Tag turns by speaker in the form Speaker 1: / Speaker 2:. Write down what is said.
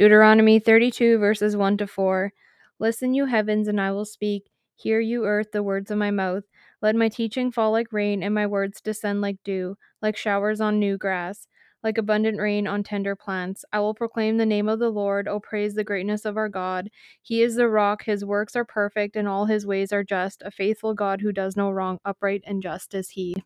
Speaker 1: Deuteronomy 32, verses 1 to 4. Listen, you heavens, and I will speak. Hear, you earth, the words of my mouth. Let my teaching fall like rain, and my words descend like dew, like showers on new grass, like abundant rain on tender plants. I will proclaim the name of the Lord. O praise the greatness of our God. He is the rock, his works are perfect, and all his ways are just. A faithful God who does no wrong, upright and just is he.